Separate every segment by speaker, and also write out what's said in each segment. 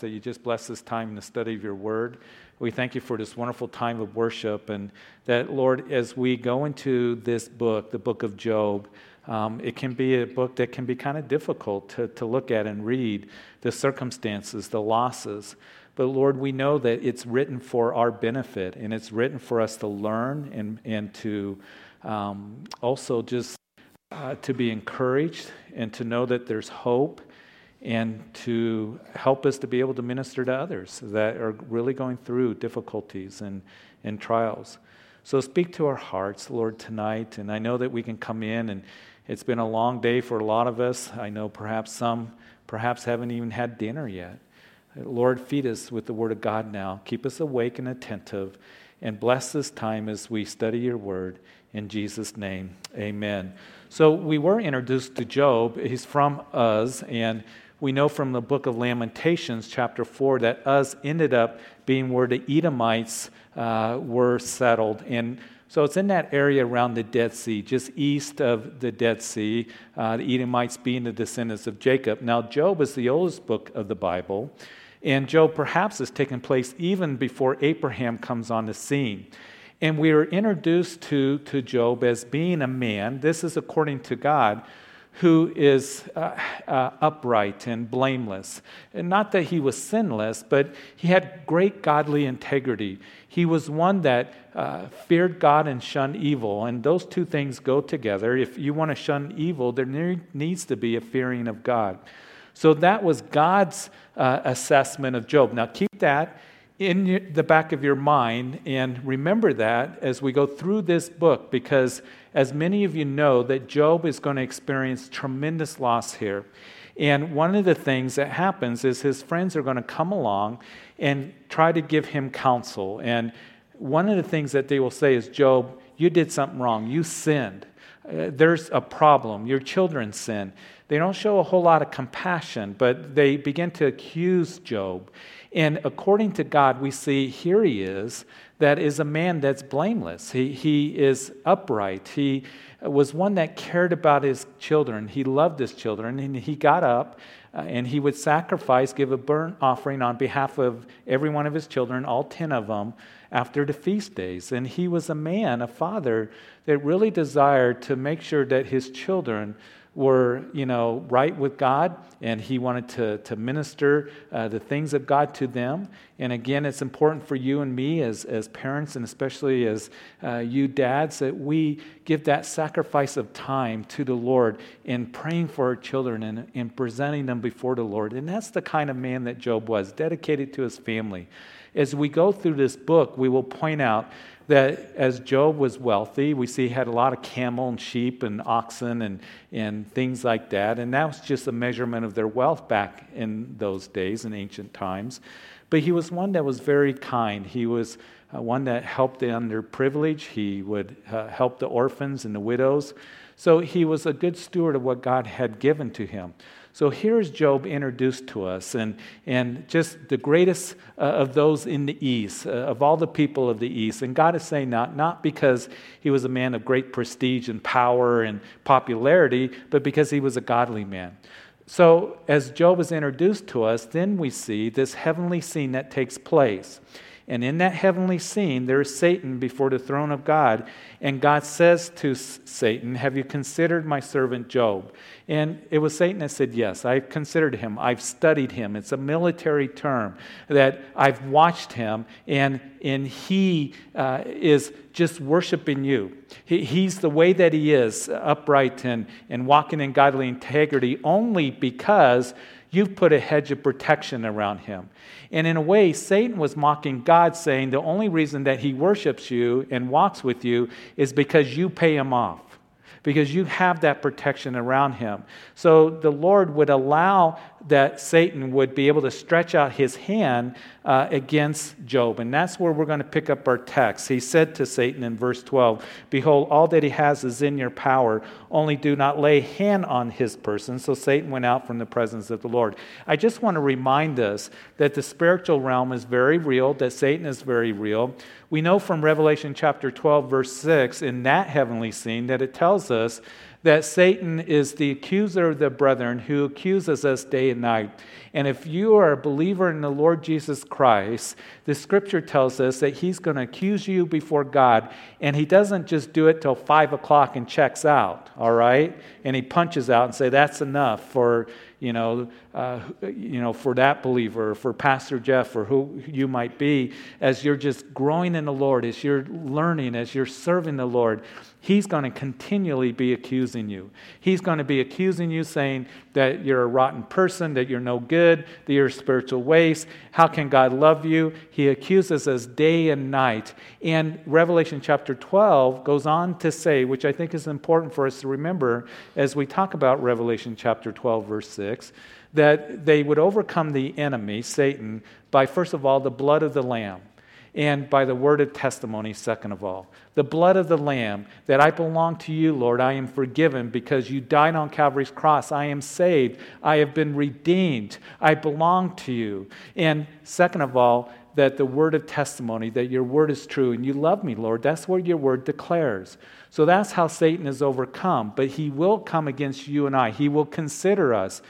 Speaker 1: that you just bless this time in the study of your word. We thank you for this wonderful time of worship, and that, Lord, as we go into this book, the book of Job, um, it can be a book that can be kind of difficult to, to look at and read the circumstances, the losses. But Lord, we know that it's written for our benefit and it's written for us to learn and, and to um, also just uh, to be encouraged and to know that there's hope and to help us to be able to minister to others that are really going through difficulties and, and trials. So speak to our hearts, Lord, tonight. And I know that we can come in, and it's been a long day for a lot of us. I know perhaps some perhaps haven't even had dinner yet. Lord, feed us with the Word of God now. Keep us awake and attentive, and bless this time as we study your Word. In Jesus' name, amen. So we were introduced to Job. He's from Uz, and we know from the book of Lamentations, chapter 4, that Uz ended up being where the Edomites uh, were settled. And so it's in that area around the Dead Sea, just east of the Dead Sea, uh, the Edomites being the descendants of Jacob. Now, Job is the oldest book of the Bible, and Job perhaps has taken place even before Abraham comes on the scene. And we are introduced to, to Job as being a man, this is according to God, who is uh, uh, upright and blameless. And not that he was sinless, but he had great godly integrity. He was one that uh, feared God and shunned evil. And those two things go together. If you want to shun evil, there needs to be a fearing of God. So that was God's uh, assessment of Job. Now keep that in the back of your mind and remember that as we go through this book because as many of you know that job is going to experience tremendous loss here. And one of the things that happens is his friends are going to come along and try to give him counsel. And one of the things that they will say is job you did something wrong. You sinned. Uh, there's a problem. Your children sin. They don't show a whole lot of compassion but they begin to accuse job and according to God, we see here he is, that is a man that's blameless. He, he is upright. He was one that cared about his children. He loved his children, and he got up uh, and he would sacrifice, give a burnt offering on behalf of every one of his children, all 10 of them, after the feast days. And he was a man, a father, that really desired to make sure that his children were, you know, right with God, and he wanted to, to minister uh, the things of God to them. And again, it's important for you and me as, as parents, and especially as uh, you dads, that we give that sacrifice of time to the Lord in praying for our children and, and presenting them before the Lord. And that's the kind of man that Job was, dedicated to his family. As we go through this book, we will point out that as Job was wealthy, we see he had a lot of camel and sheep and oxen and, and things like that. And that was just a measurement of their wealth back in those days, in ancient times. But he was one that was very kind. He was uh, one that helped the underprivileged. He would uh, help the orphans and the widows. So he was a good steward of what God had given to him. So here's Job introduced to us, and, and just the greatest uh, of those in the East, uh, of all the people of the East. And God is saying not, not because he was a man of great prestige and power and popularity, but because he was a godly man. So as Job is introduced to us, then we see this heavenly scene that takes place. And in that heavenly scene, there is Satan before the throne of God. And God says to Satan, Have you considered my servant Job? And it was Satan that said, Yes, I've considered him. I've studied him. It's a military term that I've watched him, and, and he uh, is just worshiping you. He, he's the way that he is, upright and, and walking in godly integrity, only because you've put a hedge of protection around him. And in a way, Satan was mocking God, saying the only reason that he worships you and walks with you is because you pay him off because you have that protection around him. So the Lord would allow that Satan would be able to stretch out his hand uh, against Job. And that's where we're going to pick up our text. He said to Satan in verse 12, Behold, all that he has is in your power, only do not lay hand on his person. So Satan went out from the presence of the Lord. I just want to remind us that the spiritual realm is very real, that Satan is very real. We know from Revelation chapter 12, verse 6, in that heavenly scene, that it tells us that Satan is the accuser of the brethren who accuses us day and night. And if you are a believer in the Lord Jesus Christ, the scripture tells us that he's going to accuse you before God. And he doesn't just do it till five o'clock and checks out, all right? And he punches out and say, that's enough for, you know, uh, you know, for that believer, for Pastor Jeff, or who you might be, as you're just growing in the Lord, as you're learning, as you're serving the Lord. He's going to continually be accusing you. He's going to be accusing you, saying that you're a rotten person, that you're no good, that you're a spiritual waste. How can God love you? He accuses us day and night. And Revelation chapter 12 goes on to say, which I think is important for us to remember as we talk about Revelation chapter 12, verse 6, that they would overcome the enemy, Satan, by first of all the blood of the Lamb and by the word of testimony, second of all. The blood of the Lamb, that I belong to you, Lord. I am forgiven because you died on Calvary's cross. I am saved. I have been redeemed. I belong to you. And second of all, that the word of testimony, that your word is true and you love me, Lord. That's what your word declares. So that's how Satan is overcome. But he will come against you and I, he will consider us.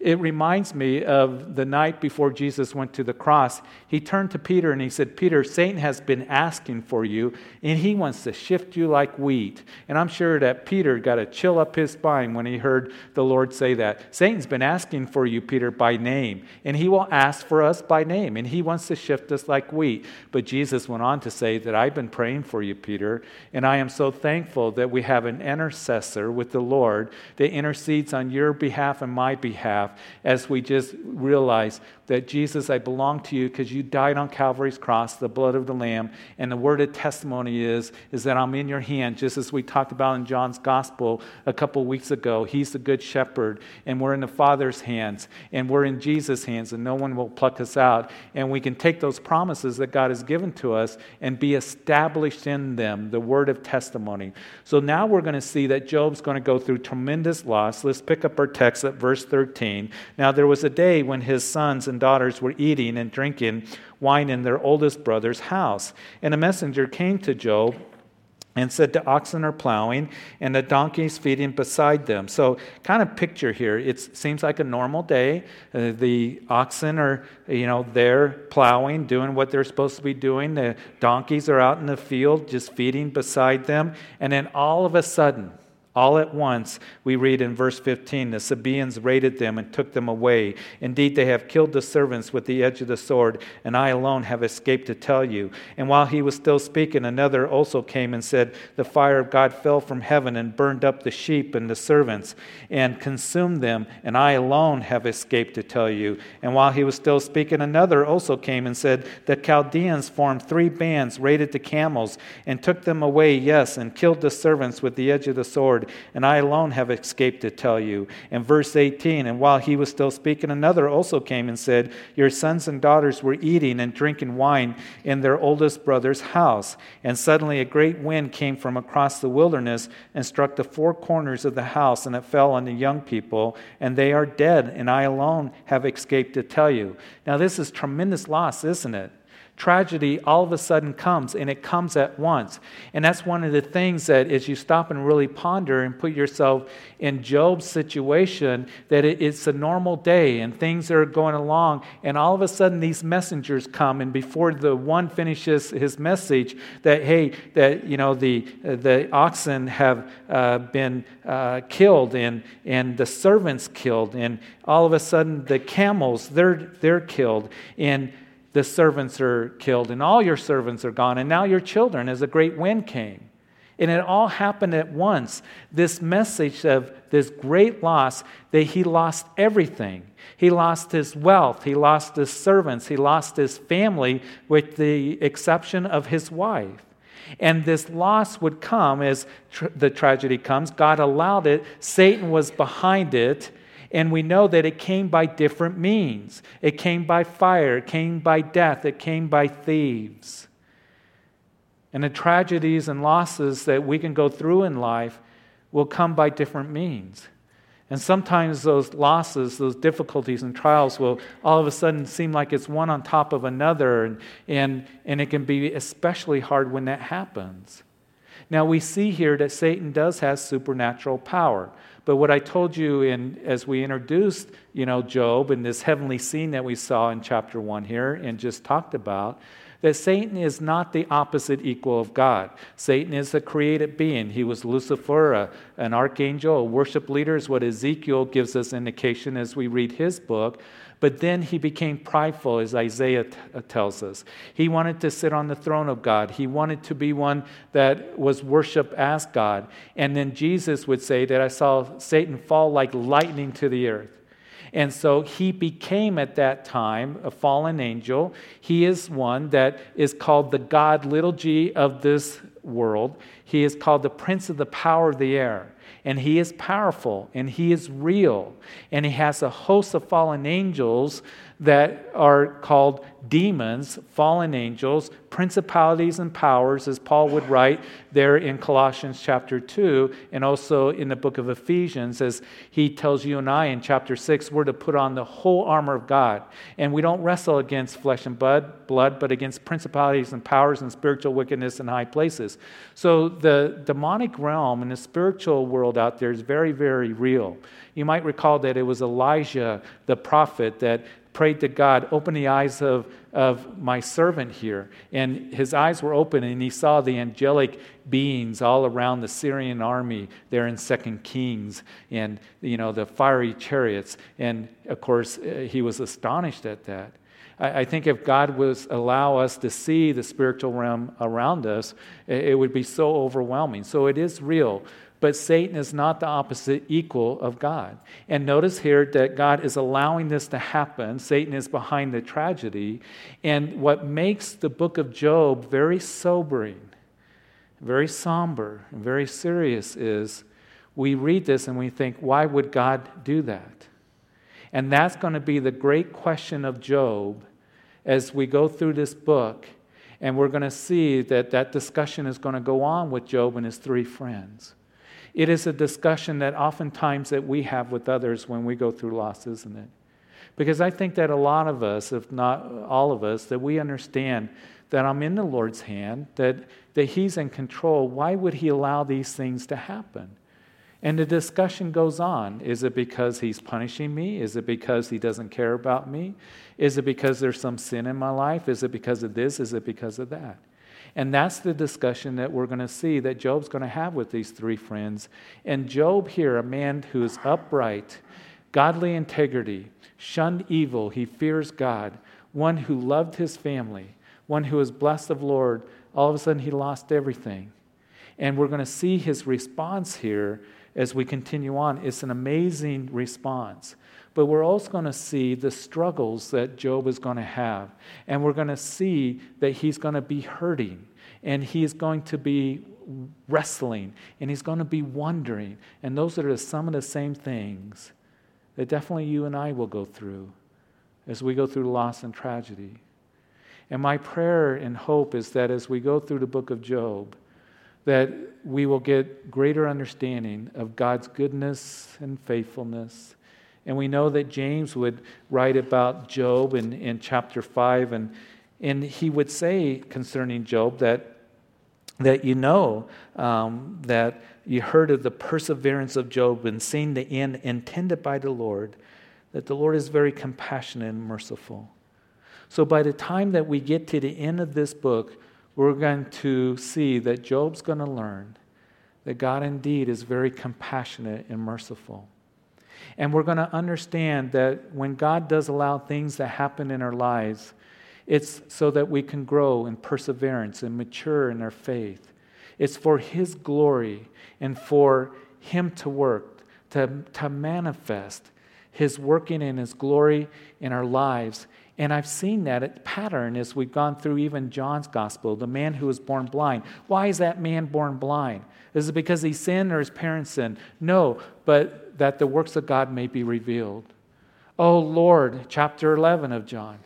Speaker 1: It reminds me of the night before Jesus went to the cross. He turned to Peter and he said, Peter, Satan has been asking for you, and he wants to shift you like wheat. And I'm sure that Peter got a chill up his spine when he heard the Lord say that. Satan's been asking for you, Peter, by name, and he will ask for us by name, and he wants to shift us like wheat. But Jesus went on to say that I've been praying for you, Peter, and I am so thankful that we have an intercessor with the Lord that intercedes on your behalf and my behalf as we just realize that Jesus, I belong to you because you died on Calvary's cross, the blood of the Lamb. And the word of testimony is, is that I'm in your hand, just as we talked about in John's gospel a couple weeks ago. He's the good shepherd, and we're in the Father's hands, and we're in Jesus' hands, and no one will pluck us out. And we can take those promises that God has given to us and be established in them, the word of testimony. So now we're going to see that Job's going to go through tremendous loss. Let's pick up our text at verse 13. Now there was a day when his sons and daughters were eating and drinking wine in their oldest brother's house. And a messenger came to Job and said the oxen are plowing and the donkeys feeding beside them. So kind of picture here it seems like a normal day. Uh, the oxen are you know they're plowing doing what they're supposed to be doing. The donkeys are out in the field just feeding beside them. And then all of a sudden all at once, we read in verse 15 the Sabaeans raided them and took them away. Indeed, they have killed the servants with the edge of the sword, and I alone have escaped to tell you. And while he was still speaking, another also came and said, The fire of God fell from heaven and burned up the sheep and the servants and consumed them, and I alone have escaped to tell you. And while he was still speaking, another also came and said, The Chaldeans formed three bands, raided the camels, and took them away, yes, and killed the servants with the edge of the sword and I alone have escaped to tell you. And verse 18, and while he was still speaking, another also came and said, Your sons and daughters were eating and drinking wine in their oldest brother's house. And suddenly a great wind came from across the wilderness and struck the four corners of the house, and it fell on the young people, and they are dead, and I alone have escaped to tell you. Now, this is tremendous loss, isn't it? Tragedy all of a sudden comes and it comes at once. And that's one of the things that as you stop and really ponder and put yourself in Job's situation, that it's a normal day and things are going along, and all of a sudden these messengers come, and before the one finishes his message, that hey, that you know the the oxen have uh, been uh, killed and and the servants killed, and all of a sudden the camels they're they're killed and the servants are killed, and all your servants are gone, and now your children, as a great wind came. And it all happened at once. This message of this great loss that he lost everything. He lost his wealth, he lost his servants, he lost his family, with the exception of his wife. And this loss would come as tr- the tragedy comes. God allowed it, Satan was behind it, and we know that it came by different means. It came by fire, it came by death, it came by thieves. And the tragedies and losses that we can go through in life will come by different means. And sometimes those losses, those difficulties and trials will all of a sudden seem like it's one on top of another, and, and, and it can be especially hard when that happens. Now we see here that Satan does have supernatural power. But what I told you in as we introduced, you know, Job and this heavenly scene that we saw in chapter 1 here and just talked about, that Satan is not the opposite equal of God. Satan is a created being. He was Lucifer, an archangel, a worship leader, is what Ezekiel gives us indication as we read his book. But then he became prideful, as Isaiah t- uh, tells us. He wanted to sit on the throne of God. He wanted to be one that was worshiped as God. And then Jesus would say that I saw Satan fall like lightning to the earth. And so he became at that time a fallen angel. He is one that is called the God, little g, of this world. He is called the prince of the power of the air. And he is powerful and he is real. And he has a host of fallen angels that are called demons, fallen angels, principalities and powers, as Paul would write there in Colossians chapter 2, and also in the book of Ephesians, as he tells you and I in chapter 6, we're to put on the whole armor of God. And we don't wrestle against flesh and blood, blood but against principalities and powers and spiritual wickedness in high places. So the demonic realm and the spiritual world out there is very, very real. You might recall that it was Elijah, the prophet, that prayed to God, open the eyes of, of my servant here. And his eyes were open, and he saw the angelic beings all around the Syrian army there in Second Kings, and you know the fiery chariots. And of course, uh, he was astonished at that. I, I think if God was allow us to see the spiritual realm around us, it, it would be so overwhelming. So it is real. But Satan is not the opposite equal of God. And notice here that God is allowing this to happen. Satan is behind the tragedy. And what makes the book of Job very sobering, very somber, and very serious is we read this and we think, why would God do that? And that's going to be the great question of Job as we go through this book. And we're going to see that that discussion is going to go on with Job and his three friends. It is a discussion that oftentimes that we have with others when we go through loss, isn't it? Because I think that a lot of us, if not all of us, that we understand that I'm in the Lord's hand, that, that He's in control. Why would He allow these things to happen? And the discussion goes on. Is it because he's punishing me? Is it because he doesn't care about me? Is it because there's some sin in my life? Is it because of this? Is it because of that? And that's the discussion that we're going to see that Job's going to have with these three friends. And Job here, a man who is upright, godly integrity, shunned evil, he fears God, one who loved his family, one who was blessed of Lord, all of a sudden he lost everything. And we're going to see his response here as we continue on. It's an amazing response. But we're also going to see the struggles that Job is going to have. And we're going to see that he's going to be hurting and he's going to be wrestling and he's going to be wondering. And those are some of the same things that definitely you and I will go through as we go through loss and tragedy. And my prayer and hope is that as we go through the book of Job, that we will get greater understanding of God's goodness and faithfulness and we know that James would write about Job in, in chapter 5, and, and he would say concerning Job that, that you know um, that you heard of the perseverance of Job and seen the end intended by the Lord, that the Lord is very compassionate and merciful. So by the time that we get to the end of this book, we're going to see that Job's going to learn that God indeed is very compassionate and merciful. And we're going to understand that when God does allow things to happen in our lives, it's so that we can grow in perseverance and mature in our faith. It's for His glory and for Him to work, to, to manifest His working in His glory in our lives. And I've seen that pattern as we've gone through even John's gospel, the man who was born blind. Why is that man born blind? Is it because he sinned or his parents sinned? No, but that the works of God may be revealed. Oh Lord, chapter 11 of John.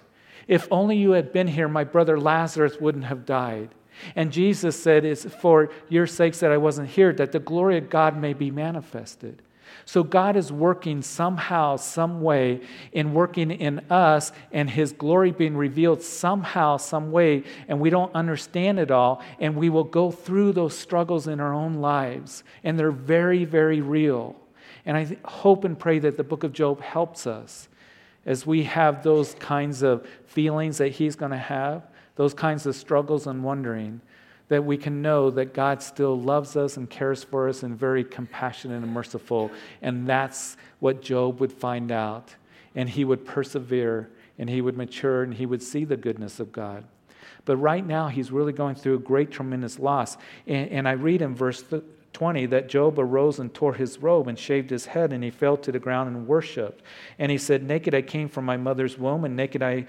Speaker 1: If only you had been here, my brother Lazarus wouldn't have died. And Jesus said, It's for your sakes that I wasn't here, that the glory of God may be manifested. So God is working somehow, some way, in working in us and His glory being revealed somehow, some way, and we don't understand it all, and we will go through those struggles in our own lives, and they're very, very real. And I hope and pray that the book of Job helps us as we have those kinds of feelings that He's going to have, those kinds of struggles and wondering that we can know that God still loves us and cares for us and very compassionate and merciful. And that's what Job would find out. And he would persevere and he would mature and he would see the goodness of God. But right now, he's really going through a great, tremendous loss. And, and I read in verse 20 that Job arose and tore his robe and shaved his head, and he fell to the ground and worshiped. And he said, Naked I came from my mother's womb, and naked I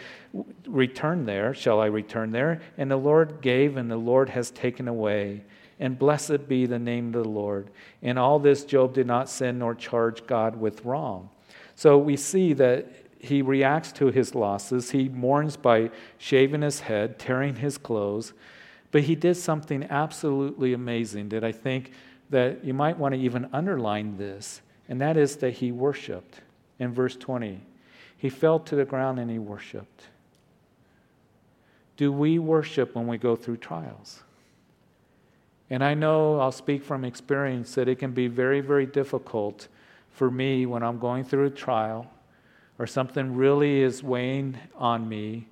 Speaker 1: return there. Shall I return there? And the Lord gave, and the Lord has taken away. And blessed be the name of the Lord. In all this, Job did not sin nor charge God with wrong. So we see that he reacts to his losses. He mourns by shaving his head, tearing his clothes. But he did something absolutely amazing that I think that you might want to even underline this, and that is that he worshiped. In verse 20, he fell to the ground and he worshiped. Do we worship when we go through trials? And I know I'll speak from experience that it can be very, very difficult for me when I'm going through a trial or something really is weighing on me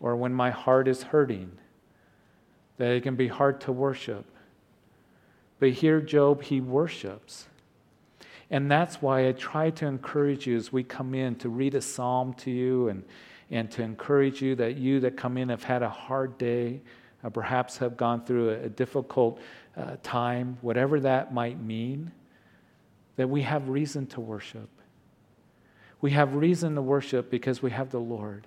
Speaker 1: or when my heart is hurting, that it can be hard to worship. But here, Job, he worships. And that's why I try to encourage you as we come in to read a psalm to you and, and to encourage you that you that come in have had a hard day, or perhaps have gone through a, a difficult uh, time, whatever that might mean, that we have reason to worship. We have reason to worship because we have the Lord.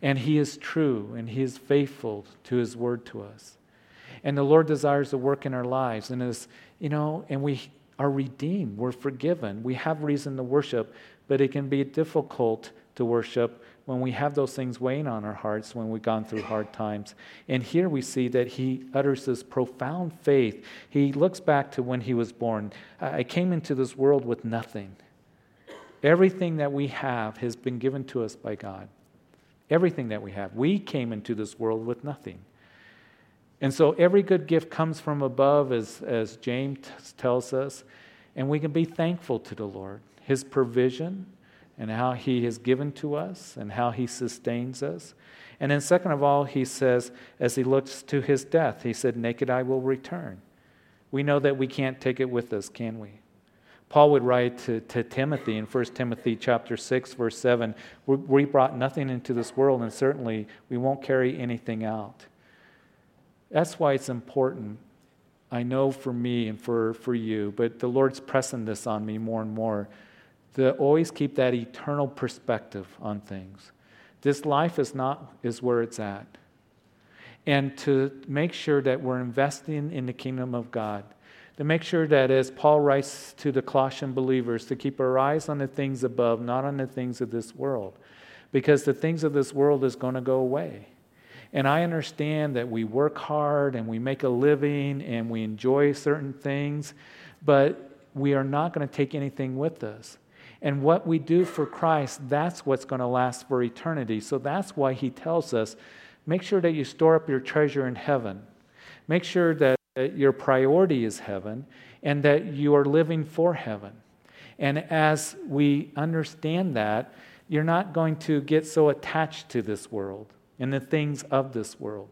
Speaker 1: And He is true and He is faithful to His word to us. And the Lord desires to work in our lives. And as, you know, and we are redeemed, we're forgiven, we have reason to worship, but it can be difficult to worship when we have those things weighing on our hearts when we've gone through hard times. And here we see that he utters this profound faith. He looks back to when he was born. I came into this world with nothing. Everything that we have has been given to us by God. Everything that we have. We came into this world with nothing. And so every good gift comes from above, as, as James tells us, and we can be thankful to the Lord. His provision and how He has given to us and how He sustains us. And then, second of all, He says, as He looks to His death, He said, Naked I will return. We know that we can't take it with us, can we? Paul would write to, to Timothy in 1 Timothy chapter 6, verse 7, we brought nothing into this world, and certainly we won't carry anything out. That's why it's important. I know for me and for, for you, but the Lord's pressing this on me more and more to always keep that eternal perspective on things. This life is not is where it's at. And to make sure that we're investing in the kingdom of God. To make sure that as Paul writes to the Colossian believers, to keep our eyes on the things above, not on the things of this world. Because the things of this world is going to go away. And I understand that we work hard and we make a living and we enjoy certain things, but we are not going to take anything with us. And what we do for Christ, that's what's going to last for eternity. So that's why he tells us make sure that you store up your treasure in heaven. Make sure that your priority is heaven and that you are living for heaven. And as we understand that, you're not going to get so attached to this world and the things of this world.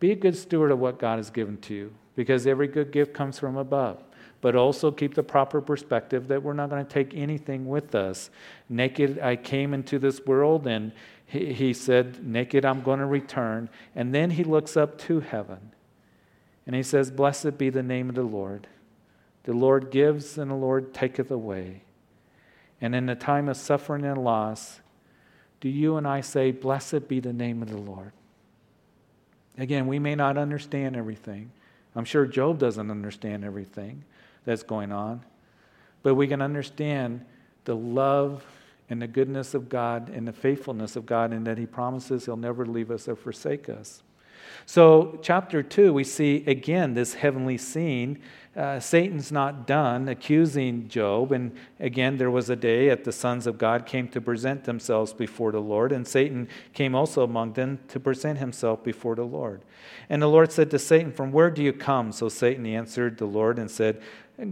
Speaker 1: Be a good steward of what God has given to you because every good gift comes from above. But also keep the proper perspective that we're not going to take anything with us. Naked, I came into this world, and he, he said, Naked, I'm going to return. And then he looks up to heaven and he says, Blessed be the name of the Lord. The Lord gives, and the Lord taketh away. And in the time of suffering and loss, do you and I say, Blessed be the name of the Lord? Again, we may not understand everything. I'm sure Job doesn't understand everything that's going on, but we can understand the love and the goodness of God and the faithfulness of God, and that He promises He'll never leave us or forsake us. So, chapter 2, we see again this heavenly scene. Uh, Satan's not done accusing Job. And again, there was a day that the sons of God came to present themselves before the Lord, and Satan came also among them to present himself before the Lord. And the Lord said to Satan, From where do you come? So Satan answered the Lord and said,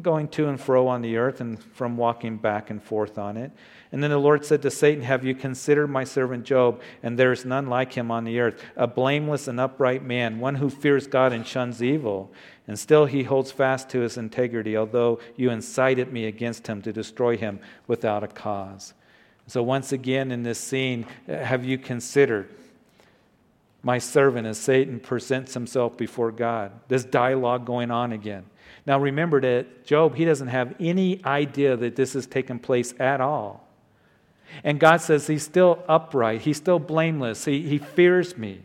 Speaker 1: Going to and fro on the earth, and from walking back and forth on it. And then the Lord said to Satan, Have you considered my servant Job? And there is none like him on the earth, a blameless and upright man, one who fears God and shuns evil. And still he holds fast to his integrity, although you incited me against him to destroy him without a cause. So, once again, in this scene, uh, have you considered my servant as Satan presents himself before God? This dialogue going on again. Now, remember that Job, he doesn't have any idea that this has taken place at all. And God says he's still upright, he's still blameless, he, he fears me.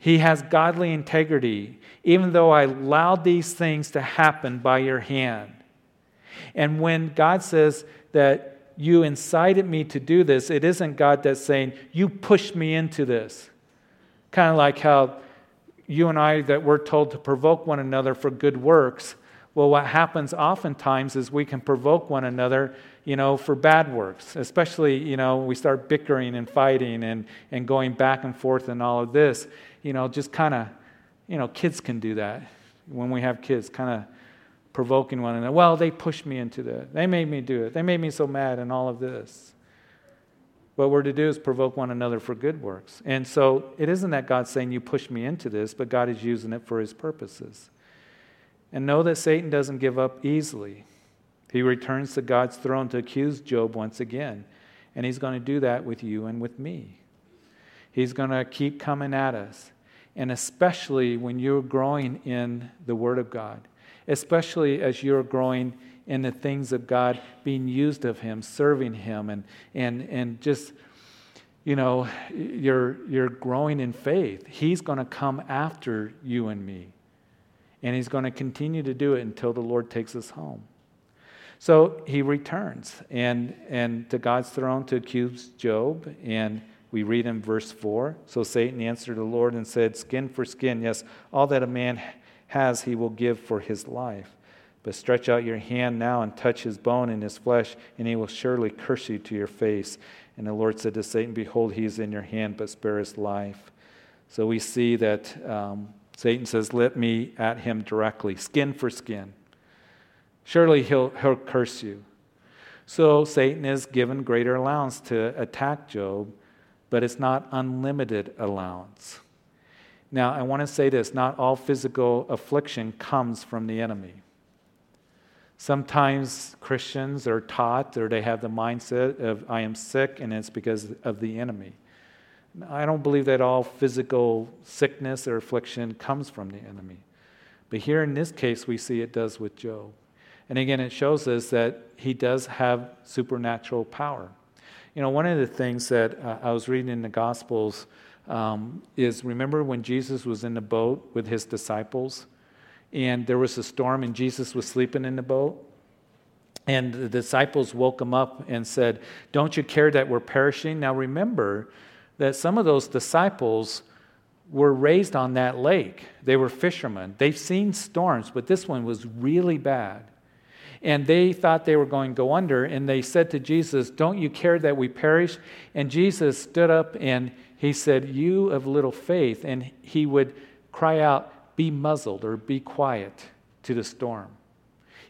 Speaker 1: He has godly integrity, even though I allowed these things to happen by your hand. And when God says that you incited me to do this, it isn't God that's saying, You pushed me into this. Kind of like how you and I, that we're told to provoke one another for good works. Well, what happens oftentimes is we can provoke one another you know, for bad works, especially, you know, we start bickering and fighting and, and going back and forth and all of this, you know, just kind of, you know, kids can do that when we have kids, kind of provoking one another. Well, they pushed me into that. They made me do it. They made me so mad and all of this. What we're to do is provoke one another for good works. And so it isn't that God's saying you pushed me into this, but God is using it for his purposes. And know that Satan doesn't give up easily. He returns to God's throne to accuse Job once again. And he's going to do that with you and with me. He's going to keep coming at us. And especially when you're growing in the Word of God, especially as you're growing in the things of God, being used of Him, serving Him, and, and, and just, you know, you're, you're growing in faith. He's going to come after you and me. And He's going to continue to do it until the Lord takes us home. So he returns and, and to God's throne to accuse Job. And we read in verse 4 So Satan answered the Lord and said, Skin for skin, yes, all that a man has he will give for his life. But stretch out your hand now and touch his bone and his flesh, and he will surely curse you to your face. And the Lord said to Satan, Behold, he is in your hand, but spare his life. So we see that um, Satan says, Let me at him directly, skin for skin. Surely he'll, he'll curse you. So Satan is given greater allowance to attack Job, but it's not unlimited allowance. Now, I want to say this not all physical affliction comes from the enemy. Sometimes Christians are taught or they have the mindset of, I am sick and it's because of the enemy. I don't believe that all physical sickness or affliction comes from the enemy. But here in this case, we see it does with Job. And again, it shows us that he does have supernatural power. You know, one of the things that uh, I was reading in the Gospels um, is remember when Jesus was in the boat with his disciples and there was a storm and Jesus was sleeping in the boat? And the disciples woke him up and said, Don't you care that we're perishing? Now remember that some of those disciples were raised on that lake. They were fishermen. They've seen storms, but this one was really bad. And they thought they were going to go under. And they said to Jesus, Don't you care that we perish? And Jesus stood up and he said, You of little faith. And he would cry out, Be muzzled or be quiet to the storm.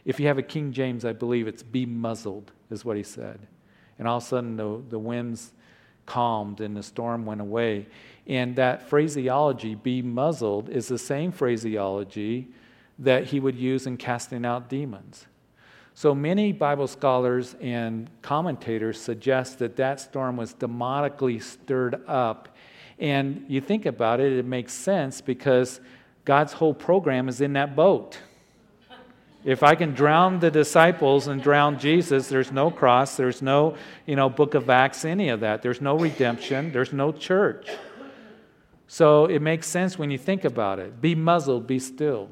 Speaker 1: If you have a King James, I believe it's be muzzled, is what he said. And all of a sudden, the, the winds calmed and the storm went away. And that phraseology, be muzzled, is the same phraseology that he would use in casting out demons. So many Bible scholars and commentators suggest that that storm was demonically stirred up. And you think about it, it makes sense because God's whole program is in that boat. If I can drown the disciples and drown Jesus, there's no cross, there's no, you know, book of Acts, any of that. There's no redemption, there's no church. So it makes sense when you think about it. Be muzzled, be still.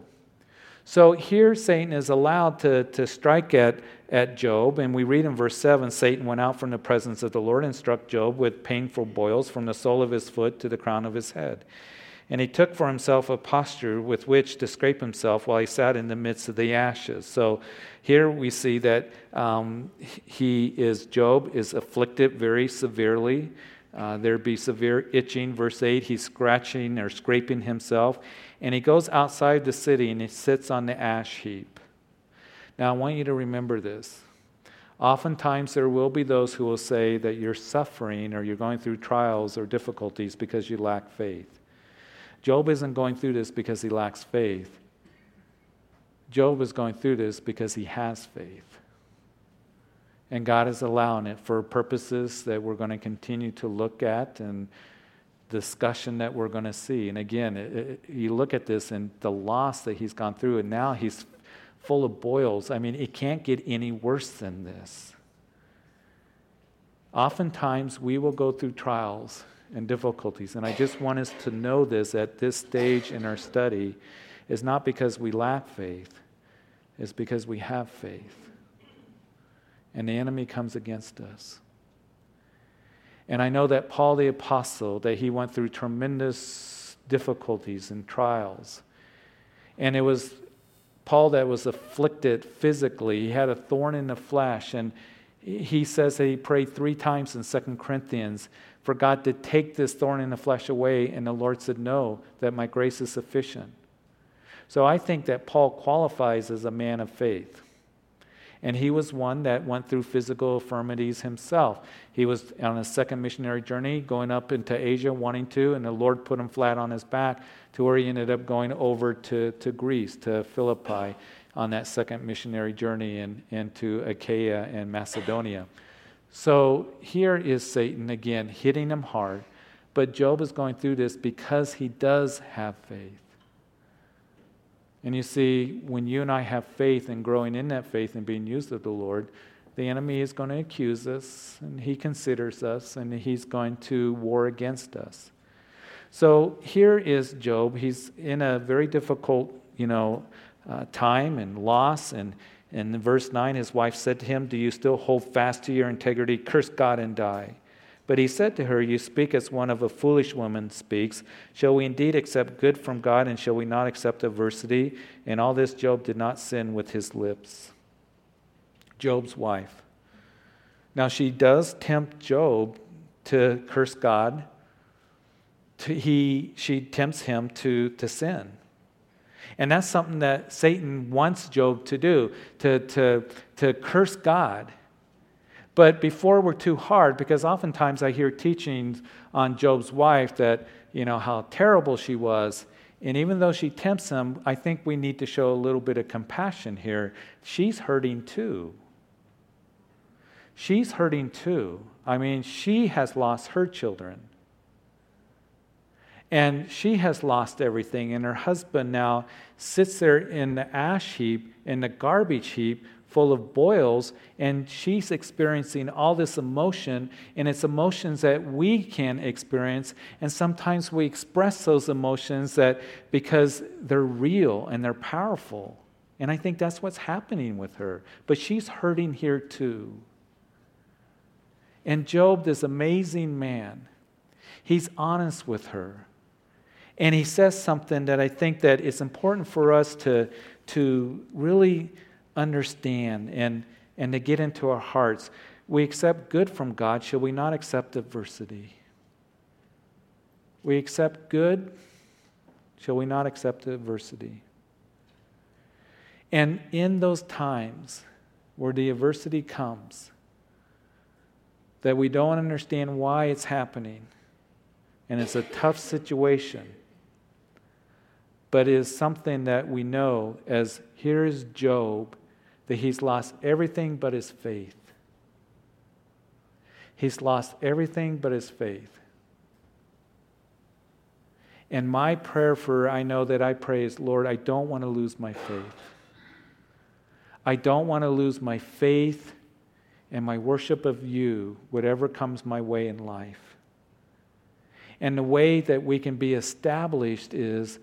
Speaker 1: So here Satan is allowed to, to strike at, at Job, and we read in verse 7 Satan went out from the presence of the Lord and struck Job with painful boils from the sole of his foot to the crown of his head. And he took for himself a potsherd with which to scrape himself while he sat in the midst of the ashes. So here we see that um, he is, Job is afflicted very severely. Uh, there'd be severe itching. Verse 8, he's scratching or scraping himself. And he goes outside the city and he sits on the ash heap. Now, I want you to remember this. Oftentimes, there will be those who will say that you're suffering or you're going through trials or difficulties because you lack faith. Job isn't going through this because he lacks faith. Job is going through this because he has faith. And God is allowing it for purposes that we're going to continue to look at and discussion that we're going to see. And again, it, it, you look at this and the loss that he's gone through, and now he's full of boils. I mean, it can't get any worse than this. Oftentimes, we will go through trials and difficulties. And I just want us to know this at this stage in our study is not because we lack faith, it's because we have faith. And the enemy comes against us. And I know that Paul the Apostle, that he went through tremendous difficulties and trials. And it was Paul that was afflicted physically. He had a thorn in the flesh. And he says that he prayed three times in Second Corinthians for God to take this thorn in the flesh away. And the Lord said, No, that my grace is sufficient. So I think that Paul qualifies as a man of faith. And he was one that went through physical infirmities himself. He was on a second missionary journey, going up into Asia, wanting to, and the Lord put him flat on his back to where he ended up going over to, to Greece, to Philippi, on that second missionary journey, and, and to Achaia and Macedonia. So here is Satan again hitting him hard, but Job is going through this because he does have faith. And you see, when you and I have faith and growing in that faith and being used of the Lord, the enemy is going to accuse us and he considers us and he's going to war against us. So here is Job. He's in a very difficult, you know, uh, time and loss and and in verse 9, his wife said to him, Do you still hold fast to your integrity? Curse God and die. But he said to her, You speak as one of a foolish woman speaks. Shall we indeed accept good from God, and shall we not accept adversity? And all this Job did not sin with his lips. Job's wife. Now she does tempt Job to curse God. To, he, she tempts him to, to sin. And that's something that Satan wants Job to do, to, to, to curse God. But before we're too hard, because oftentimes I hear teachings on Job's wife that, you know, how terrible she was. And even though she tempts him, I think we need to show a little bit of compassion here. She's hurting too. She's hurting too. I mean, she has lost her children. And she has lost everything, and her husband now sits there in the ash heap, in the garbage heap, full of boils, and she's experiencing all this emotion, and it's emotions that we can experience. And sometimes we express those emotions that because they're real and they're powerful. And I think that's what's happening with her. But she's hurting here too. And Job, this amazing man, he's honest with her. And he says something that I think that it's important for us to, to really understand and, and to get into our hearts. We accept good from God. Shall we not accept adversity? We accept good. Shall we not accept adversity? And in those times where the adversity comes, that we don't understand why it's happening, and it's a tough situation, but is something that we know as here is Job, that he's lost everything but his faith. He's lost everything but his faith. And my prayer for, I know that I pray is, Lord, I don't want to lose my faith. I don't want to lose my faith and my worship of you, whatever comes my way in life. And the way that we can be established is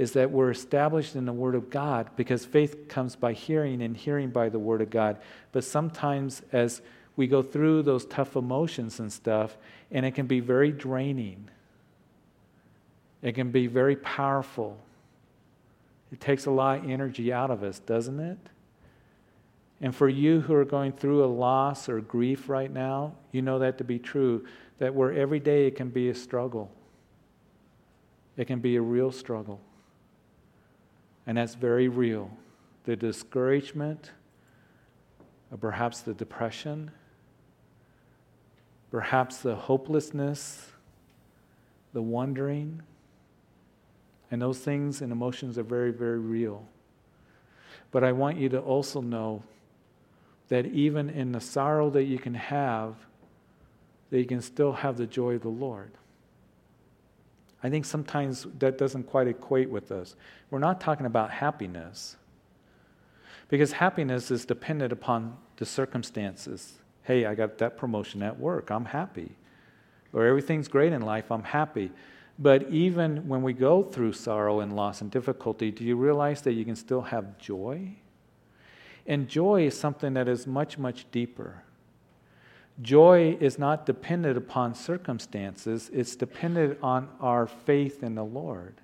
Speaker 1: is that we're established in the Word of God because faith comes by hearing and hearing by the Word of God. But sometimes, as we go through those tough emotions and stuff, and it can be very draining. It can be very powerful. It takes a lot of energy out of us, doesn't it? And for you who are going through a loss or grief right now, you know that to be true, that where every day it can be a struggle. It can be a real struggle. And that's very real. The discouragement, or perhaps the depression, perhaps the hopelessness, the wondering. And those things and emotions are very, very real. But I want you to also know that even in the sorrow that you can have, that you can still have the joy of the Lord. I think sometimes that doesn't quite equate with us. We're not talking about happiness, because happiness is dependent upon the circumstances. Hey, I got that promotion at work, I'm happy. Or everything's great in life, I'm happy. But even when we go through sorrow and loss and difficulty, do you realize that you can still have joy? And joy is something that is much, much deeper. Joy is not dependent upon circumstances, it's dependent on our faith in the Lord.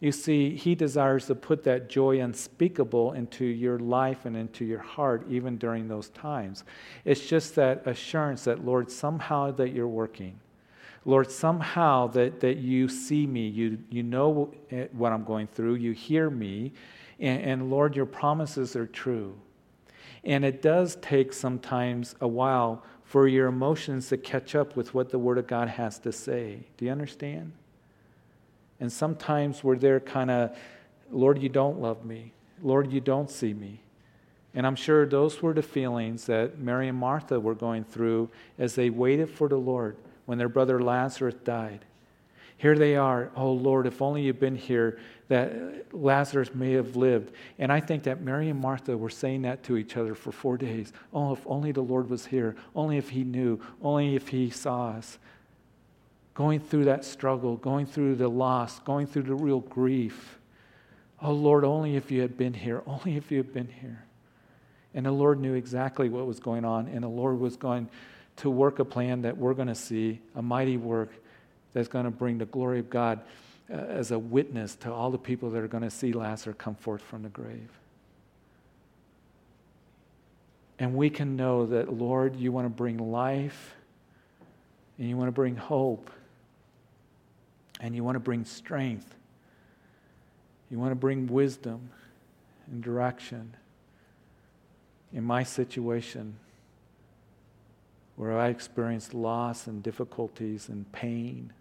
Speaker 1: You see, He desires to put that joy unspeakable into your life and into your heart, even during those times. It's just that assurance that, Lord, somehow that you're working. Lord, somehow that, that you see me, you, you know what I'm going through, you hear me, and, and Lord, your promises are true. And it does take sometimes a while for your emotions to catch up with what the Word of God has to say. Do you understand? And sometimes we're there kind of, Lord, you don't love me. Lord, you don't see me. And I'm sure those were the feelings that Mary and Martha were going through as they waited for the Lord when their brother Lazarus died. Here they are. Oh, Lord, if only you'd been here, that Lazarus may have lived. And I think that Mary and Martha were saying that to each other for four days. Oh, if only the Lord was here. Only if he knew. Only if he saw us. Going through that struggle, going through the loss, going through the real grief. Oh, Lord, only if you had been here. Only if you had been here. And the Lord knew exactly what was going on. And the Lord was going to work a plan that we're going to see, a mighty work that's going to bring the glory of God as a witness to all the people that are going to see Lazarus come forth from the grave. And we can know that, Lord, you want to bring life and you want to bring hope and you want to bring strength. You want to bring wisdom and direction in my situation where I experienced loss and difficulties and pain.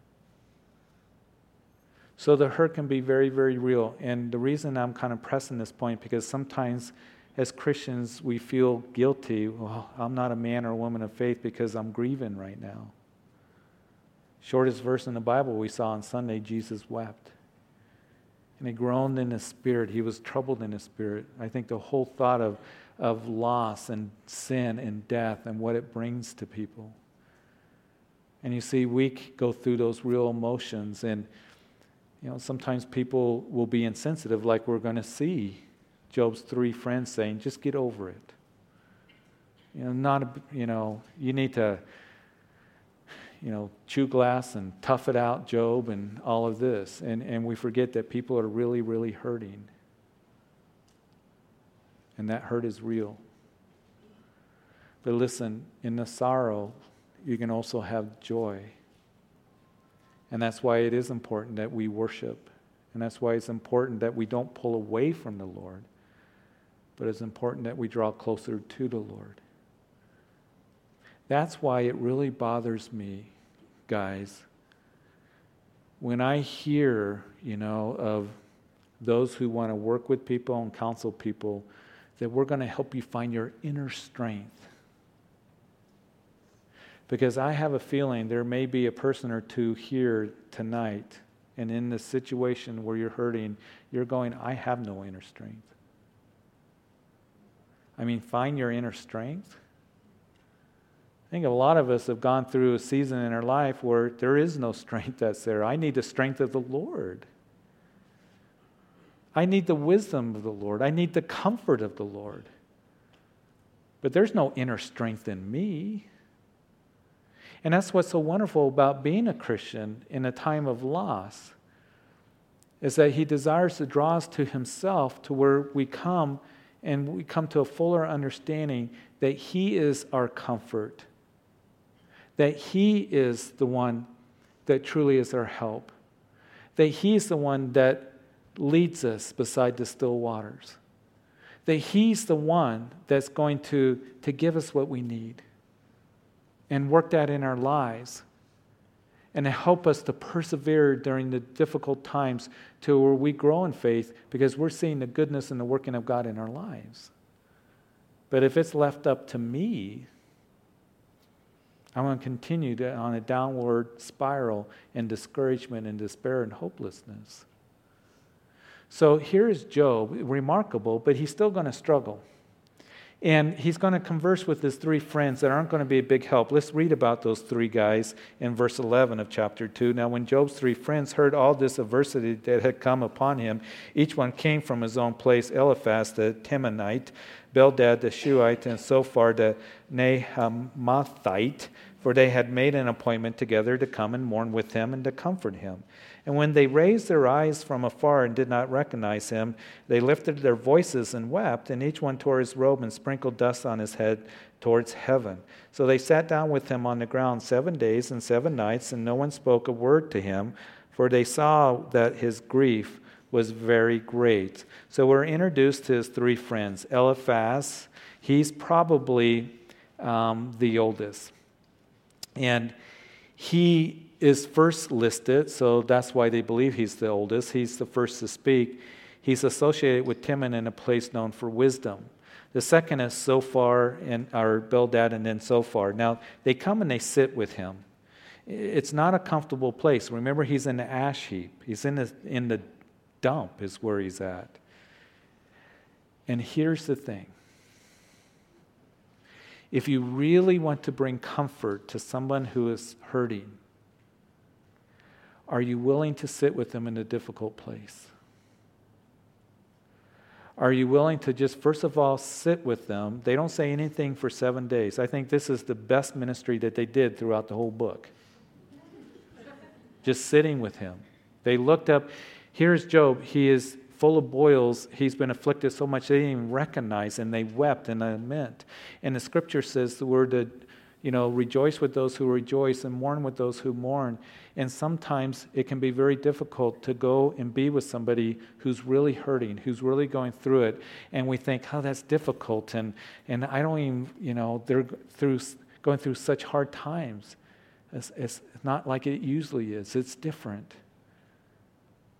Speaker 1: So the hurt can be very, very real. And the reason I'm kind of pressing this point, because sometimes as Christians we feel guilty. Well, I'm not a man or a woman of faith because I'm grieving right now. Shortest verse in the Bible we saw on Sunday, Jesus wept. And he groaned in his spirit. He was troubled in his spirit. I think the whole thought of, of loss and sin and death and what it brings to people. And you see, we go through those real emotions and you know, sometimes people will be insensitive, like we're going to see Job's three friends saying, just get over it. You know, not, a, you know, you need to, you know, chew glass and tough it out, Job, and all of this. And, and we forget that people are really, really hurting. And that hurt is real. But listen, in the sorrow, you can also have joy. And that's why it is important that we worship. And that's why it's important that we don't pull away from the Lord, but it's important that we draw closer to the Lord. That's why it really bothers me, guys, when I hear, you know, of those who want to work with people and counsel people, that we're going to help you find your inner strength. Because I have a feeling there may be a person or two here tonight, and in the situation where you're hurting, you're going, I have no inner strength. I mean, find your inner strength. I think a lot of us have gone through a season in our life where there is no strength that's there. I need the strength of the Lord. I need the wisdom of the Lord. I need the comfort of the Lord. But there's no inner strength in me. And that's what's so wonderful about being a Christian in a time of loss is that he desires to draw us to himself to where we come and we come to a fuller understanding that he is our comfort, that he is the one that truly is our help, that he's the one that leads us beside the still waters, that he's the one that's going to, to give us what we need and work that in our lives and help us to persevere during the difficult times to where we grow in faith because we're seeing the goodness and the working of God in our lives. But if it's left up to me, I'm going to continue to, on a downward spiral in discouragement and despair and hopelessness. So here is Job, remarkable, but he's still going to struggle. And he's going to converse with his three friends that aren't going to be a big help. Let's read about those three guys in verse 11 of chapter 2. Now, when Job's three friends heard all this adversity that had come upon him, each one came from his own place Eliphaz the Temanite, Bildad the Shuhite, and Zophar the Naamathite, for they had made an appointment together to come and mourn with him and to comfort him. And when they raised their eyes from afar and did not recognize him, they lifted their voices and wept, and each one tore his robe and sprinkled dust on his head towards heaven. So they sat down with him on the ground seven days and seven nights, and no one spoke a word to him, for they saw that his grief was very great. So we're introduced to his three friends. Eliphaz, he's probably um, the oldest. And he is first listed, so that's why they believe he's the oldest. He's the first to speak. He's associated with Teman in a place known for wisdom. The second is Zophar and our Bildad and then Zophar. Now they come and they sit with him. It's not a comfortable place. Remember, he's in the ash heap. He's in the, in the dump is where he's at. And here's the thing. If you really want to bring comfort to someone who is hurting, are you willing to sit with them in a difficult place? Are you willing to just, first of all, sit with them? They don't say anything for seven days. I think this is the best ministry that they did throughout the whole book. just sitting with him. They looked up. Here's Job. He is full of boils. He's been afflicted so much they didn't even recognize, and they wept and lament. And the scripture says the word that you know, rejoice with those who rejoice and mourn with those who mourn. And sometimes it can be very difficult to go and be with somebody who's really hurting, who's really going through it. And we think, oh, that's difficult. And, and I don't even, you know, they're through, going through such hard times. It's, it's not like it usually is, it's different.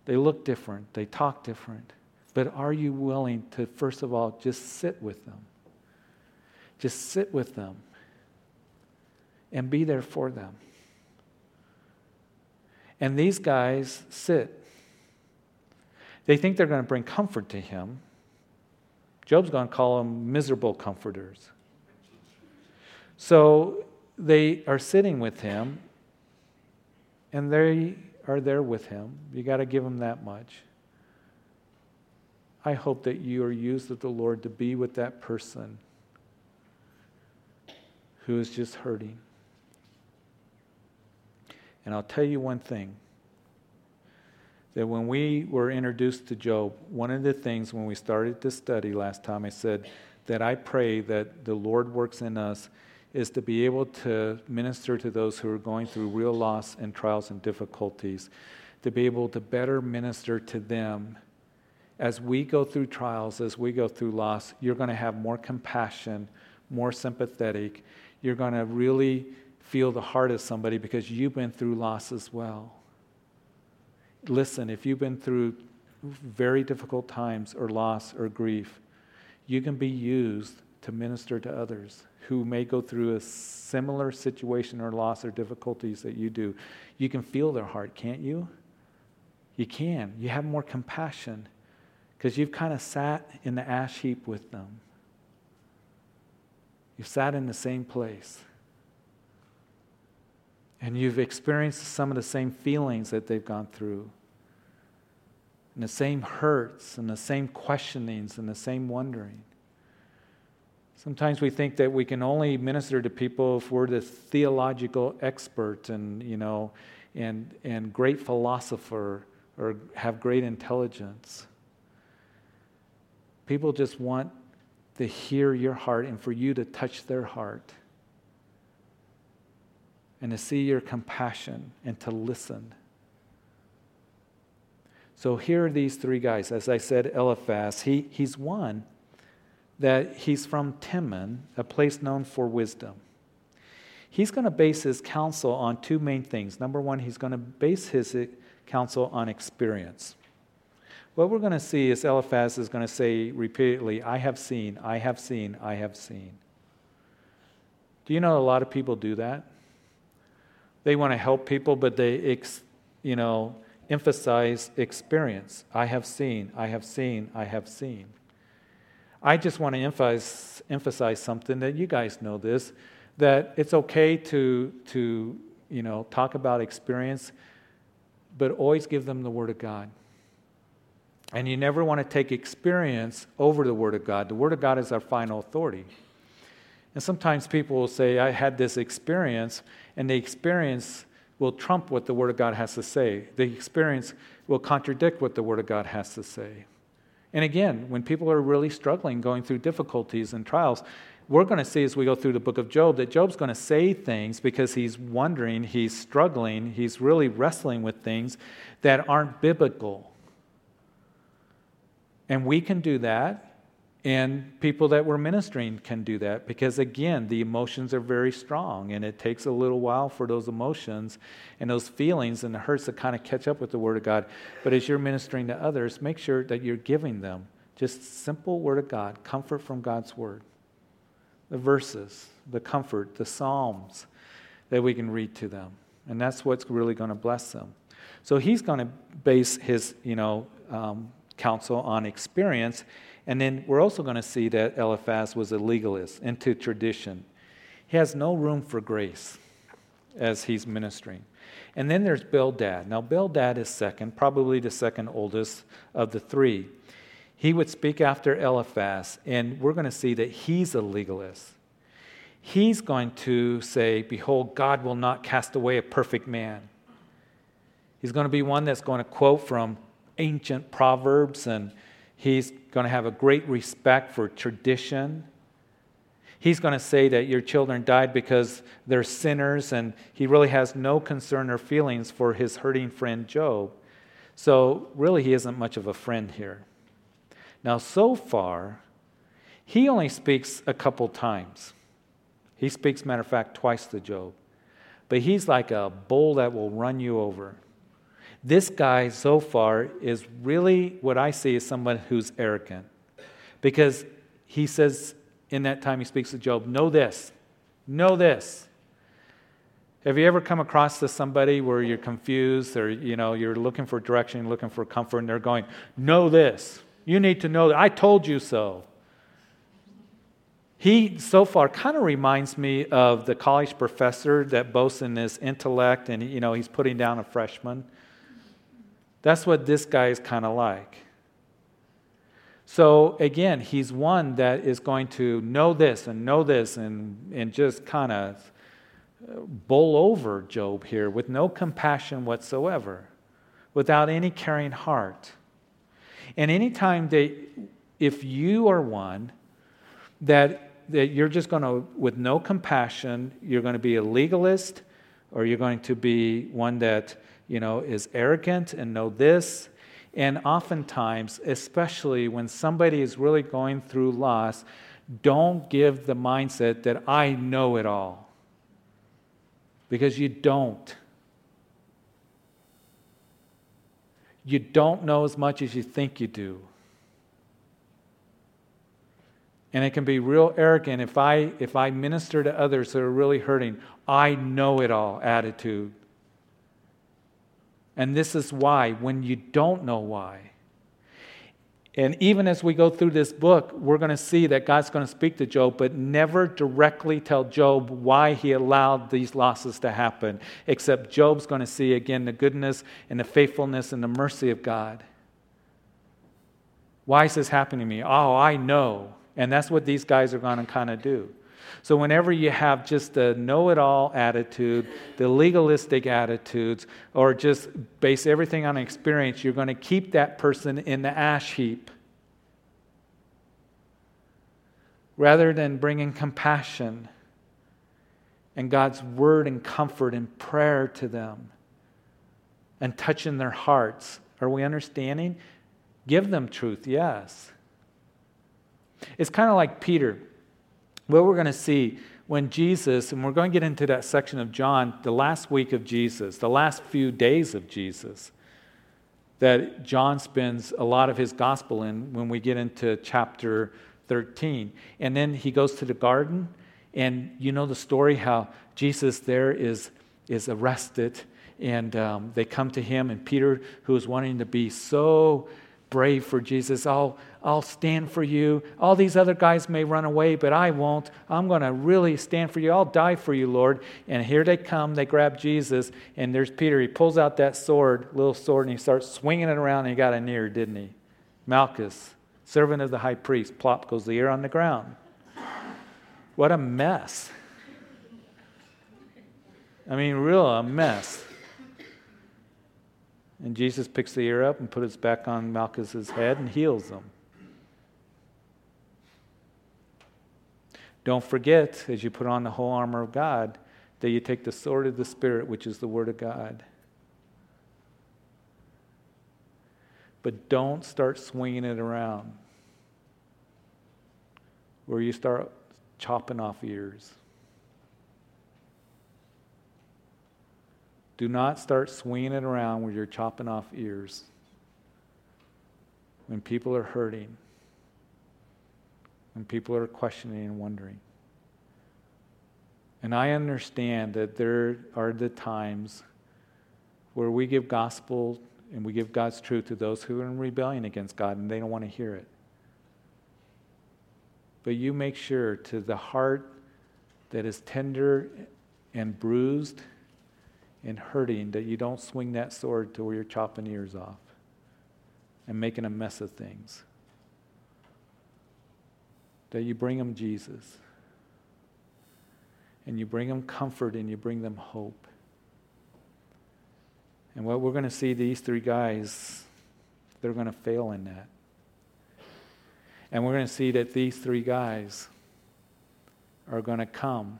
Speaker 1: They look different, they talk different. But are you willing to, first of all, just sit with them? Just sit with them and be there for them. And these guys sit. They think they're going to bring comfort to him. Job's going to call them miserable comforters. So they are sitting with him, and they are there with him. You got to give them that much. I hope that you are used of the Lord to be with that person who is just hurting. And I'll tell you one thing that when we were introduced to Job, one of the things when we started this study last time, I said that I pray that the Lord works in us is to be able to minister to those who are going through real loss and trials and difficulties, to be able to better minister to them. As we go through trials, as we go through loss, you're going to have more compassion, more sympathetic. You're going to really feel the heart of somebody because you've been through loss as well. Listen, if you've been through very difficult times or loss or grief, you can be used to minister to others who may go through a similar situation or loss or difficulties that you do. You can feel their heart, can't you? You can. You have more compassion because you've kind of sat in the ash heap with them. You've sat in the same place and you've experienced some of the same feelings that they've gone through, and the same hurts, and the same questionings, and the same wondering. Sometimes we think that we can only minister to people if we're the theological expert and, you know, and, and great philosopher or have great intelligence. People just want to hear your heart and for you to touch their heart and to see your compassion and to listen. So here are these three guys. As I said, Eliphaz, he, he's one that he's from Teman, a place known for wisdom. He's going to base his counsel on two main things. Number one, he's going to base his eh, counsel on experience. What we're going to see is Eliphaz is going to say repeatedly, I have seen, I have seen, I have seen. Do you know a lot of people do that? They want to help people, but they, you know, emphasize experience. I have seen, I have seen, I have seen. I just want to emphasize, emphasize something that you guys know this that it's okay to, to you know, talk about experience, but always give them the Word of God. And you never want to take experience over the Word of God. The Word of God is our final authority. And sometimes people will say, I had this experience, and the experience will trump what the Word of God has to say. The experience will contradict what the Word of God has to say. And again, when people are really struggling, going through difficulties and trials, we're going to see as we go through the book of Job that Job's going to say things because he's wondering, he's struggling, he's really wrestling with things that aren't biblical. And we can do that and people that we're ministering can do that because, again, the emotions are very strong and it takes a little while for those emotions and those feelings and the hurts to kind of catch up with the Word of God. But as you're ministering to others, make sure that you're giving them just simple Word of God, comfort from God's Word. The verses, the comfort, the Psalms that we can read to them. And that's what's really going to bless them. So he's going to base his, you know, um, counsel on experience and then we're also going to see that Eliphaz was a legalist into tradition. He has no room for grace as he's ministering. And then there's Bildad. Now, Bildad is second, probably the second oldest of the three. He would speak after Eliphaz, and we're going to see that he's a legalist. He's going to say, Behold, God will not cast away a perfect man. He's going to be one that's going to quote from ancient proverbs and He's going to have a great respect for tradition. He's going to say that your children died because they're sinners, and he really has no concern or feelings for his hurting friend Job. So, really, he isn't much of a friend here. Now, Zophar, he only speaks a couple times. He speaks, matter of fact, twice to Job. But he's like a bull that will run you over. This guy Zophar is really what I see as someone who's arrogant. Because he says in that time he speaks to Job, know this, know this. Have you ever come across to somebody where you're confused or you know you're looking for direction, looking for comfort, and they're going, Know this. You need to know that. I told you so. He Zophar kind of reminds me of the college professor that boasts in his intellect and you know he's putting down a freshman. That's what this guy is kind of like. So again, he's one that is going to know this and know this and, and just kind of uh, bowl over Job here with no compassion whatsoever, without any caring heart. And anytime that, if you are one that, that you're just going to, with no compassion, you're going to be a legalist or you're going to be one that you know, is arrogant and know this. And oftentimes, especially when somebody is really going through loss, don't give the mindset that I know it all. Because you don't. You don't know as much as you think you do. And it can be real arrogant if I if I minister to others that are really hurting, I know it all attitude. And this is why, when you don't know why. And even as we go through this book, we're going to see that God's going to speak to Job, but never directly tell Job why he allowed these losses to happen, except Job's going to see again the goodness and the faithfulness and the mercy of God. Why is this happening to me? Oh, I know. And that's what these guys are going to kind of do. So, whenever you have just the know it all attitude, the legalistic attitudes, or just base everything on experience, you're going to keep that person in the ash heap. Rather than bringing compassion and God's word and comfort and prayer to them and touching their hearts. Are we understanding? Give them truth, yes. It's kind of like Peter. What we're going to see when Jesus, and we're going to get into that section of John, the last week of Jesus, the last few days of Jesus, that John spends a lot of his gospel in when we get into chapter 13. And then he goes to the garden, and you know the story how Jesus there is, is arrested, and um, they come to him, and Peter, who is wanting to be so brave for Jesus. I'll, I'll stand for you. All these other guys may run away, but I won't. I'm going to really stand for you. I'll die for you, Lord. And here they come. They grab Jesus, and there's Peter. He pulls out that sword, little sword, and he starts swinging it around, and he got an ear, didn't he? Malchus, servant of the high priest, plop goes the ear on the ground. What a mess. I mean, real a mess. And Jesus picks the ear up and puts it back on Malchus's head and heals them. Don't forget, as you put on the whole armor of God, that you take the sword of the Spirit, which is the Word of God. But don't start swinging it around where you start chopping off ears. Do not start swinging it around where you're chopping off ears. When people are hurting, when people are questioning and wondering. And I understand that there are the times where we give gospel and we give God's truth to those who are in rebellion against God and they don't want to hear it. But you make sure to the heart that is tender and bruised and hurting that you don't swing that sword to where you're chopping ears off and making a mess of things. That you bring them Jesus. And you bring them comfort and you bring them hope. And what we're going to see these three guys, they're going to fail in that. And we're going to see that these three guys are going to come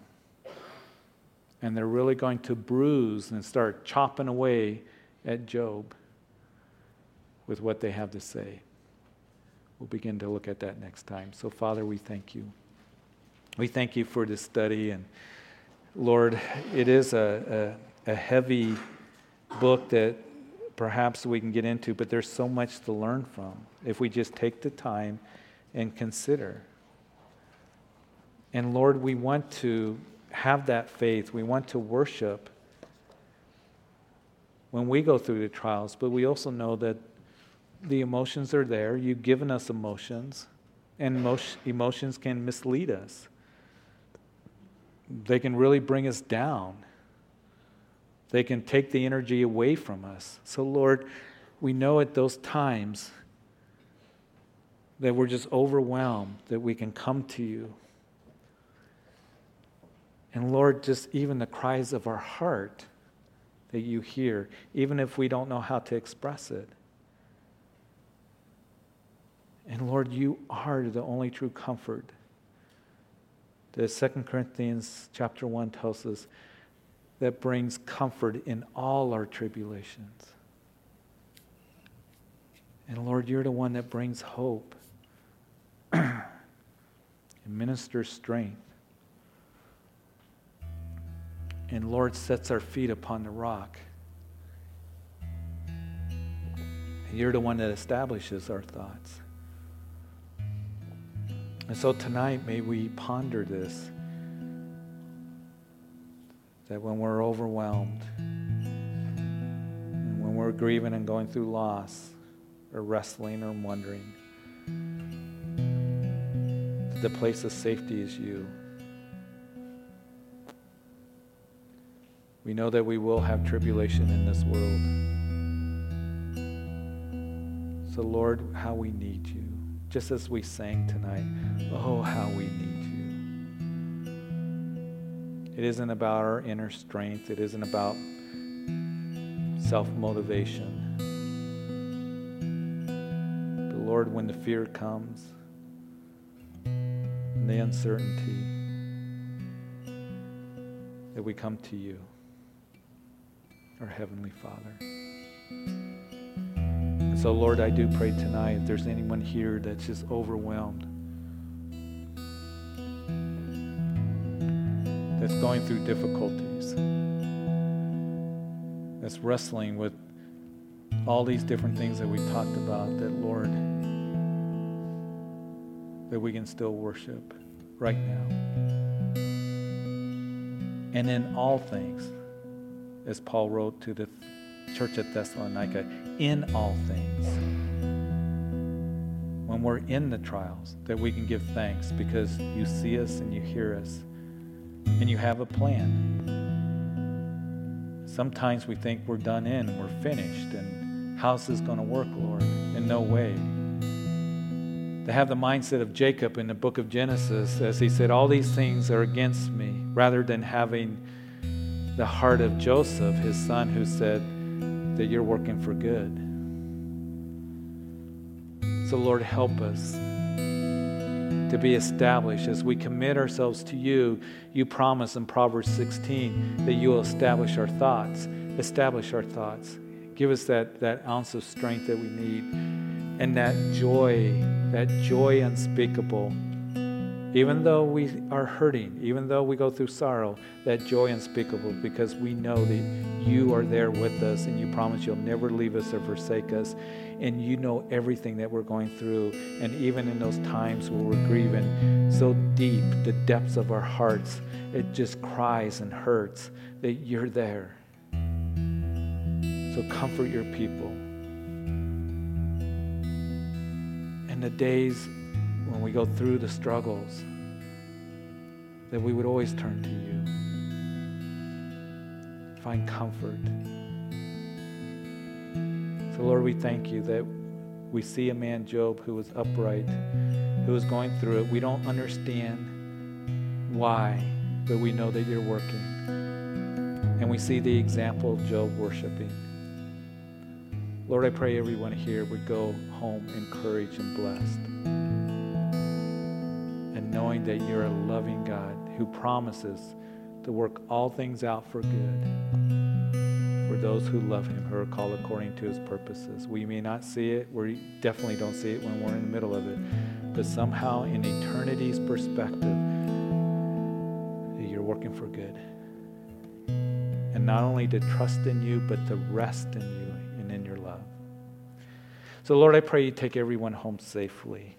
Speaker 1: and they're really going to bruise and start chopping away at Job with what they have to say. We'll begin to look at that next time. So, Father, we thank you. We thank you for this study. And Lord, it is a, a, a heavy book that perhaps we can get into, but there's so much to learn from if we just take the time and consider. And Lord, we want to have that faith. We want to worship when we go through the trials, but we also know that the emotions are there. You've given us emotions, and emotions can mislead us. They can really bring us down. They can take the energy away from us. So, Lord, we know at those times that we're just overwhelmed, that we can come to you and Lord, just even the cries of our heart that you hear, even if we don't know how to express it. And Lord, you are the only true comfort. The Second Corinthians chapter 1 tells us that brings comfort in all our tribulations. And Lord, you're the one that brings hope and ministers strength. and Lord sets our feet upon the rock. And you're the one that establishes our thoughts. And so tonight, may we ponder this that when we're overwhelmed, and when we're grieving and going through loss, or wrestling or wondering, the place of safety is you. We know that we will have tribulation in this world. So, Lord, how we need you. Just as we sang tonight, oh, how we need you. It isn't about our inner strength, it isn't about self motivation. But Lord, when the fear comes and the uncertainty, that we come to you, our Heavenly Father. So, Lord, I do pray tonight if there's anyone here that's just overwhelmed, that's going through difficulties, that's wrestling with all these different things that we talked about, that, Lord, that we can still worship right now. And in all things, as Paul wrote to the church at Thessalonica, in all things, when we're in the trials, that we can give thanks because you see us and you hear us and you have a plan. Sometimes we think we're done in and we're finished, and how's this going to work, Lord? In no way. To have the mindset of Jacob in the book of Genesis, as he said, All these things are against me, rather than having the heart of Joseph, his son, who said that you're working for good. So, Lord, help us to be established as we commit ourselves to you. You promise in Proverbs 16 that you will establish our thoughts. Establish our thoughts. Give us that, that ounce of strength that we need and that joy, that joy unspeakable. Even though we are hurting, even though we go through sorrow, that joy unspeakable because we know that you are there with us and you promise you'll never leave us or forsake us. And you know everything that we're going through. And even in those times where we're grieving so deep, the depths of our hearts, it just cries and hurts that you're there. So comfort your people. And the days when we go through the struggles, that we would always turn to you. Find comfort. So, Lord, we thank you that we see a man, Job, who was upright, who was going through it. We don't understand why, but we know that you're working. And we see the example of Job worshiping. Lord, I pray everyone here would go home encouraged and blessed. Knowing that you're a loving God who promises to work all things out for good for those who love him, who are called according to his purposes. We may not see it, we definitely don't see it when we're in the middle of it, but somehow in eternity's perspective, you're working for good. And not only to trust in you, but to rest in you and in your love. So, Lord, I pray you take everyone home safely.